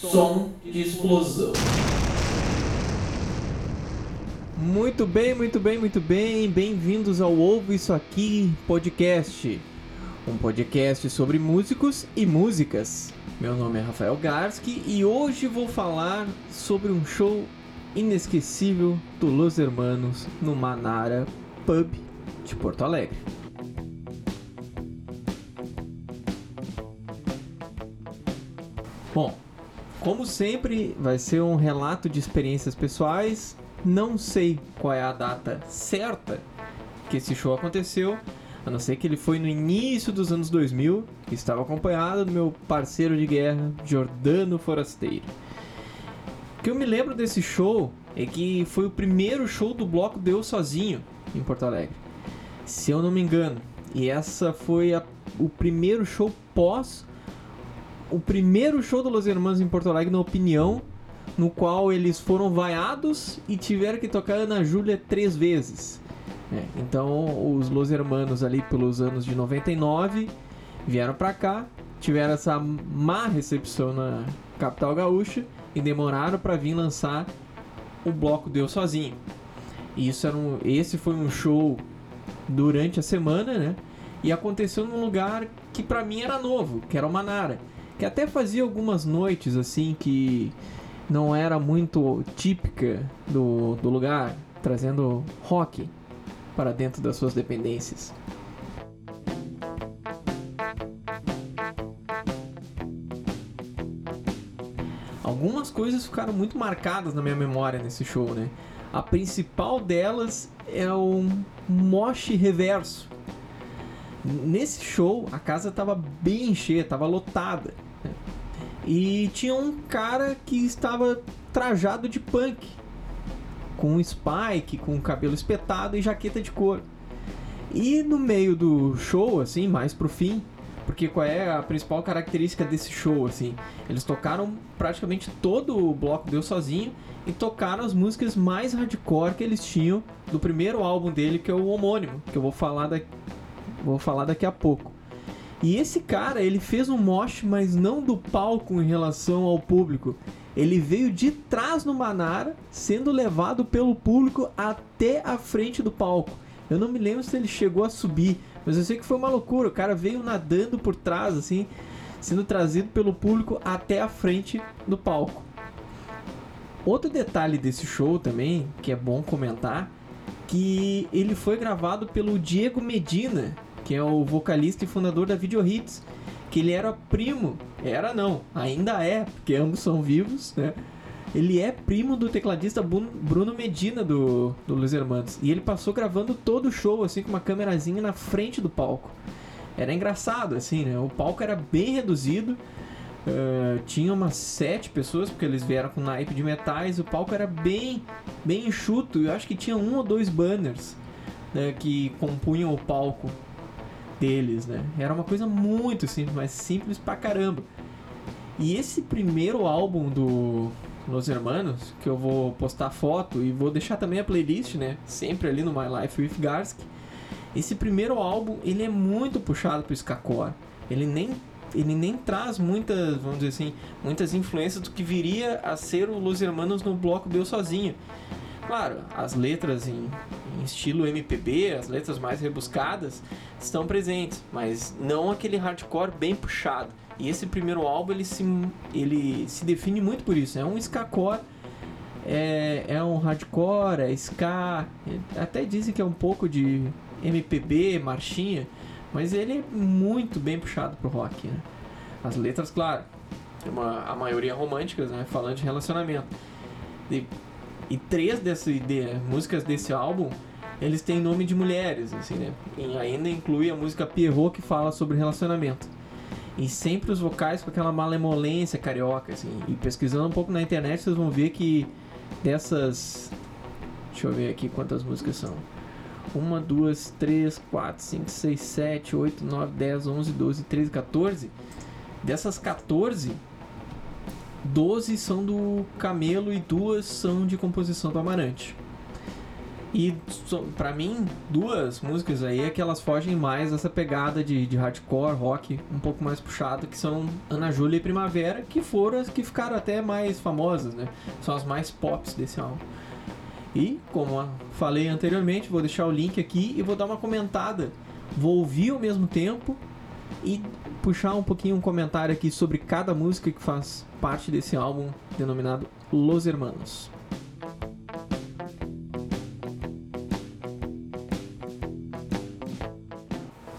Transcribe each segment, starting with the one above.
som de explosão. Muito bem, muito bem, muito bem. Bem-vindos ao Ouvo Isso Aqui Podcast. Um podcast sobre músicos e músicas. Meu nome é Rafael Garski e hoje vou falar sobre um show inesquecível do Los Hermanos no Manara Pub de Porto Alegre. Bom, como sempre, vai ser um relato de experiências pessoais. Não sei qual é a data certa que esse show aconteceu, a não ser que ele foi no início dos anos 2000, e estava acompanhado do meu parceiro de guerra, Jordano Forasteiro. O que eu me lembro desse show é que foi o primeiro show do bloco Deu Sozinho em Porto Alegre, se eu não me engano. E essa foi a, o primeiro show pós o primeiro show do Los Hermanos em Porto Alegre, na opinião, no qual eles foram vaiados e tiveram que tocar Ana Júlia três vezes. É, então, os Los Hermanos ali pelos anos de 99 vieram para cá, tiveram essa má recepção na capital gaúcha e demoraram para vir lançar o bloco Deu Sozinho. E isso era um, esse foi um show durante a semana, né? E aconteceu num lugar que para mim era novo, que era o Manara que até fazia algumas noites assim que não era muito típica do, do lugar, trazendo rock para dentro das suas dependências. Algumas coisas ficaram muito marcadas na minha memória nesse show, né? A principal delas é o moche reverso. Nesse show, a casa estava bem cheia, estava lotada. E tinha um cara que estava trajado de punk, com spike, com cabelo espetado e jaqueta de couro. E no meio do show, assim, mais pro fim, porque qual é a principal característica desse show, assim? Eles tocaram praticamente todo o bloco deu sozinho e tocaram as músicas mais hardcore que eles tinham do primeiro álbum dele, que é o homônimo, que eu vou falar, da... vou falar daqui a pouco. E esse cara, ele fez um mosh, mas não do palco em relação ao público. Ele veio de trás no Manara, sendo levado pelo público até a frente do palco. Eu não me lembro se ele chegou a subir, mas eu sei que foi uma loucura. O cara veio nadando por trás, assim, sendo trazido pelo público até a frente do palco. Outro detalhe desse show também, que é bom comentar, que ele foi gravado pelo Diego Medina, que é o vocalista e fundador da Video Hits, que ele era primo, era não, ainda é, porque ambos são vivos, né? Ele é primo do tecladista Bruno Medina do, do Los Hermanos. E ele passou gravando todo o show, assim, com uma câmerazinha na frente do palco. Era engraçado, assim, né? O palco era bem reduzido. Uh, tinha umas sete pessoas, porque eles vieram com naipe de metais. O palco era bem, bem enxuto. Eu acho que tinha um ou dois banners né, que compunham o palco deles, né? Era uma coisa muito simples, mas simples pra caramba. E esse primeiro álbum do Los Hermanos, que eu vou postar foto e vou deixar também a playlist, né? Sempre ali no My Life with Garsk. Esse primeiro álbum, ele é muito puxado pro Skakor. Ele nem ele nem traz muitas, vamos dizer assim, muitas influências do que viria a ser o Los Hermanos no bloco Deu Sozinho. Claro, as letras em, em, estilo MPB, as letras mais rebuscadas, estão presentes, mas não aquele hardcore bem puxado. E esse primeiro álbum ele se, ele se define muito por isso. É um ska-core, é, é um hardcore, é ska, até dizem que é um pouco de MPB, marchinha, mas ele é muito bem puxado pro rock. Né? As letras, claro, uma, a maioria românticas, né? falando de relacionamento. E três desse, de, músicas desse álbum, eles têm nome de mulheres, assim, né? E ainda inclui a música Pierrot que fala sobre relacionamento. E sempre os vocais com aquela malemolência carioca, assim. E pesquisando um pouco na internet, vocês vão ver que dessas. Deixa eu ver aqui quantas músicas são. Uma, duas, três, quatro, cinco, seis, sete, oito, nove, dez, onze, doze, treze, 14. Dessas 14, 12 são do Camelo e duas são de composição do Amarante. E pra mim, duas músicas aí é que elas fogem mais dessa pegada de, de hardcore, rock, um pouco mais puxado, que são Ana Júlia e Primavera, que foram as que ficaram até mais famosas, né? São as mais pops desse álbum. E, como falei anteriormente, vou deixar o link aqui e vou dar uma comentada. Vou ouvir ao mesmo tempo e puxar um pouquinho um comentário aqui sobre cada música que faz parte desse álbum denominado Los Hermanos.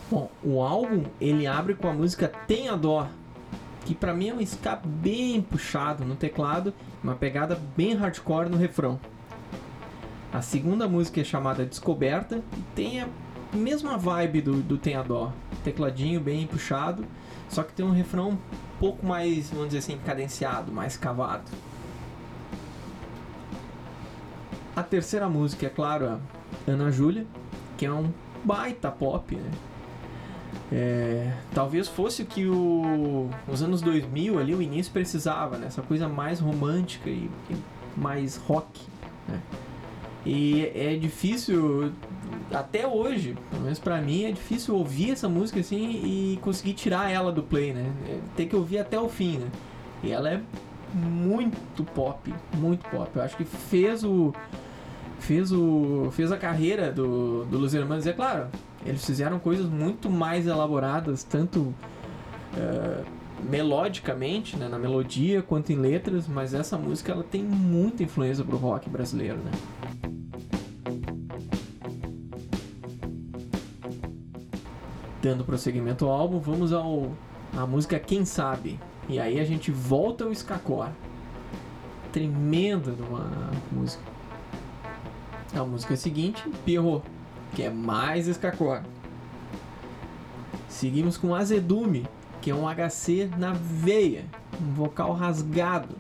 Bom, o álbum ele abre com a música Tenha Dó, que pra mim é um ska bem puxado no teclado, uma pegada bem hardcore no refrão. A segunda música é chamada Descoberta e tem a mesma vibe do, do Tenha Dó, tecladinho bem puxado, só que tem um refrão um pouco mais, vamos dizer assim, cadenciado, mais cavado. A terceira música é, claro, a Ana Júlia, que é um baita pop, né? É, talvez fosse o que o, os anos 2000 ali, o início precisava, né? Essa coisa mais romântica e, e mais rock, né? E é difícil, até hoje, pelo menos pra mim, é difícil ouvir essa música assim e conseguir tirar ela do play, né? É, tem que ouvir até o fim, né? E ela é muito pop, muito pop. Eu acho que fez o fez o fez a carreira do do Hermanos, é claro. Eles fizeram coisas muito mais elaboradas, tanto uh, melodicamente, né, na melodia, quanto em letras, mas essa música ela tem muita influência pro rock brasileiro, né? Dando prosseguimento ao álbum, vamos ao a música Quem Sabe. E aí a gente volta ao Skakor. Tremenda uma música. A música seguinte, Pierrot, que é mais Skakor. Seguimos com Azedume, que é um HC na veia, um vocal rasgado.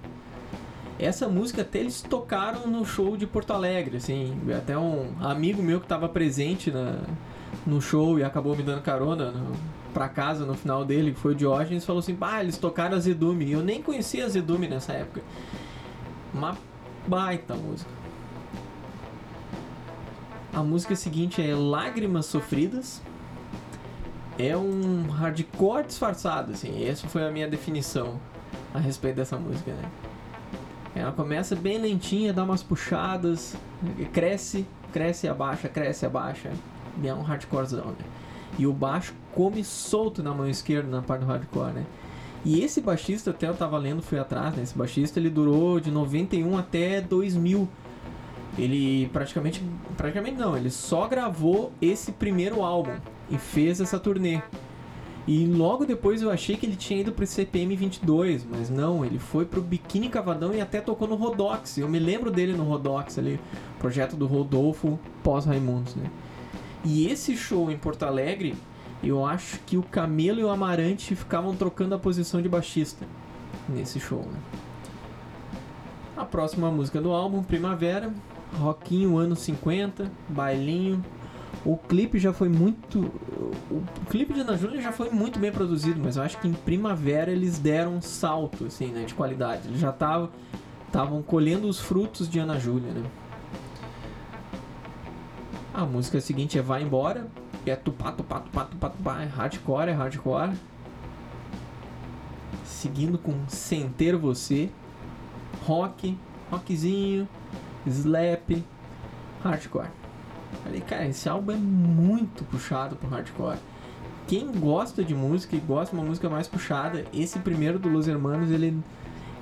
Essa música até eles tocaram no show de Porto Alegre, assim, até um amigo meu que estava presente na, no show e acabou me dando carona no, pra casa no final dele, que foi o Diógenes, falou assim, ah, eles tocaram a Zedume. Eu nem conhecia a Zedume nessa época. Uma baita música. A música seguinte é Lágrimas Sofridas. É um hardcore disfarçado, assim. Essa foi a minha definição a respeito dessa música, né? Ela começa bem lentinha, dá umas puxadas, cresce, cresce e abaixa, cresce e abaixa. É um hardcorezão, né? E o baixo come solto na mão esquerda na parte do hardcore, né? E esse baixista, até eu tava lendo, fui atrás, né? Esse baixista ele durou de 91 até 2000. Ele praticamente. Praticamente não, ele só gravou esse primeiro álbum e fez essa turnê. E logo depois eu achei que ele tinha ido pro CPM 22, mas não, ele foi pro Biquíni Cavadão e até tocou no Rodox. Eu me lembro dele no Rodox ali, projeto do Rodolfo pós-Raimundos, né? E esse show em Porto Alegre, eu acho que o Camelo e o Amarante ficavam trocando a posição de baixista nesse show. Né? A próxima música do álbum, Primavera, rockinho anos 50, bailinho. O clipe já foi muito. O clipe de Ana Júlia já foi muito bem produzido, mas eu acho que em Primavera eles deram um salto assim, né, de qualidade. Eles já estavam colhendo os frutos de Ana Júlia, né? A música seguinte é Vai Embora. É tupá, tupá, tupá, tupá, tupá. É hardcore, é hardcore. Seguindo com Sem Ter Você. Rock, rockzinho, slap, hardcore. Falei, cara, esse álbum é muito puxado pro hardcore. Quem gosta de música e gosta de uma música mais puxada, esse primeiro do Los Hermanos, ele,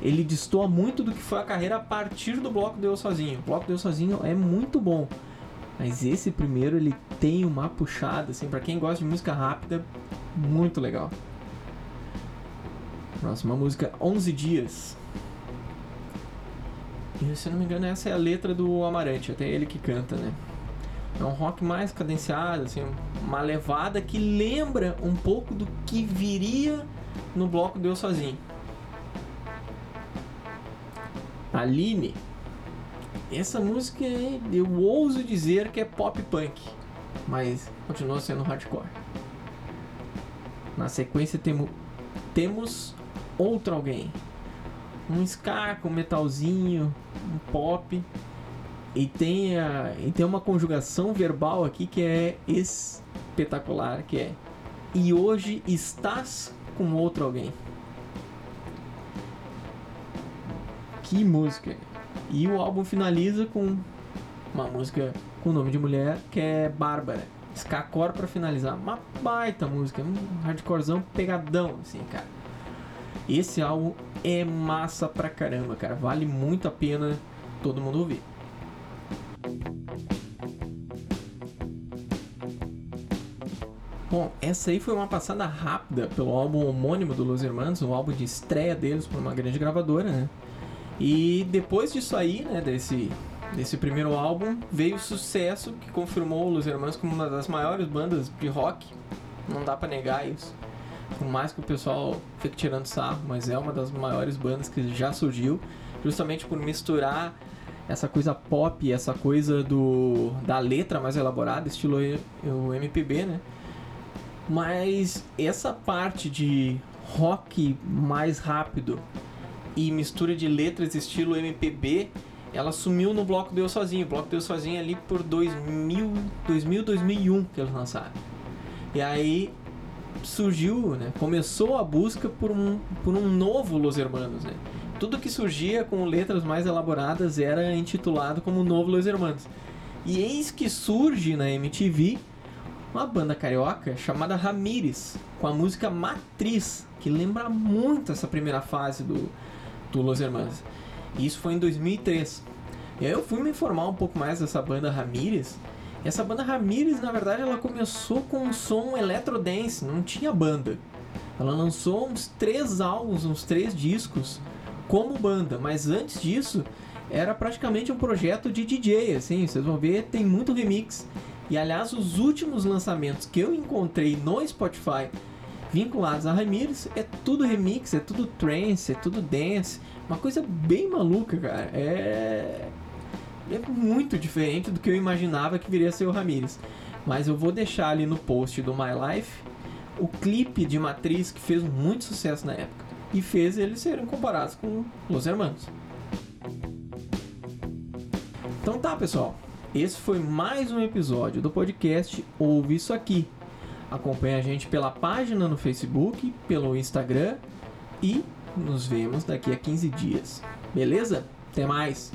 ele destoa muito do que foi a carreira a partir do Bloco Deu Sozinho. O Bloco Deu Sozinho é muito bom. Mas esse primeiro ele tem uma puxada, assim, para quem gosta de música rápida, muito legal. Próxima música, 11 Dias. E se eu não me engano, essa é a letra do Amarante, até ele que canta, né? É um rock mais cadenciado, assim, uma levada que lembra um pouco do que viria no bloco Deus Sozinho. Aline essa música eu ouso dizer que é pop punk, mas continua sendo hardcore. Na sequência temo, temos outro alguém. Um ska com metalzinho, um pop. E tem, a, e tem uma conjugação verbal aqui que é espetacular, que é E hoje estás com outro alguém. Que música! E o álbum finaliza com uma música com o nome de mulher que é Bárbara. Skakor pra finalizar. Uma baita música, um hardcorezão pegadão, assim, cara. Esse álbum é massa pra caramba, cara. Vale muito a pena todo mundo ouvir. Bom, essa aí foi uma passada rápida pelo álbum homônimo do Los Hermanos, o álbum de estreia deles por uma grande gravadora, né? E depois disso aí, né, desse, desse primeiro álbum, veio o sucesso que confirmou o Los Hermanos como uma das maiores bandas de rock. Não dá pra negar isso. Por mais que o pessoal fique tirando sarro, mas é uma das maiores bandas que já surgiu, justamente por misturar essa coisa pop, essa coisa do da letra mais elaborada, estilo o MPB, né? Mas essa parte de rock mais rápido e mistura de letras estilo MPB, ela sumiu no Bloco Deu Sozinho. O Bloco Deu Sozinho ali por 2000, 2000 2001 que eles lançaram. E aí surgiu, né? Começou a busca por um, por um novo Los Hermanos, né? Tudo que surgia com letras mais elaboradas era intitulado como Novo Los Hermanos. E eis que surge na MTV uma banda carioca chamada Ramires, com a música Matriz, que lembra muito essa primeira fase do, do Los Hermanos. E isso foi em 2003. E aí eu fui me informar um pouco mais dessa banda Ramires. Essa banda Ramires, na verdade, ela começou com um som electrodance, não tinha banda. Ela lançou uns três álbuns, uns três discos como banda, mas antes disso era praticamente um projeto de DJ, assim, vocês vão ver, tem muito remix. E aliás, os últimos lançamentos que eu encontrei no Spotify vinculados a Ramirez é tudo remix, é tudo trance, é tudo dance, uma coisa bem maluca, cara. É é muito diferente do que eu imaginava que viria a ser o Ramirez. Mas eu vou deixar ali no post do My Life o clipe de Matriz que fez muito sucesso na época e fez eles serem comparados com Los Hermanos. Então tá, pessoal. Esse foi mais um episódio do podcast Ouve Isso Aqui. Acompanhe a gente pela página no Facebook, pelo Instagram e nos vemos daqui a 15 dias. Beleza? Até mais!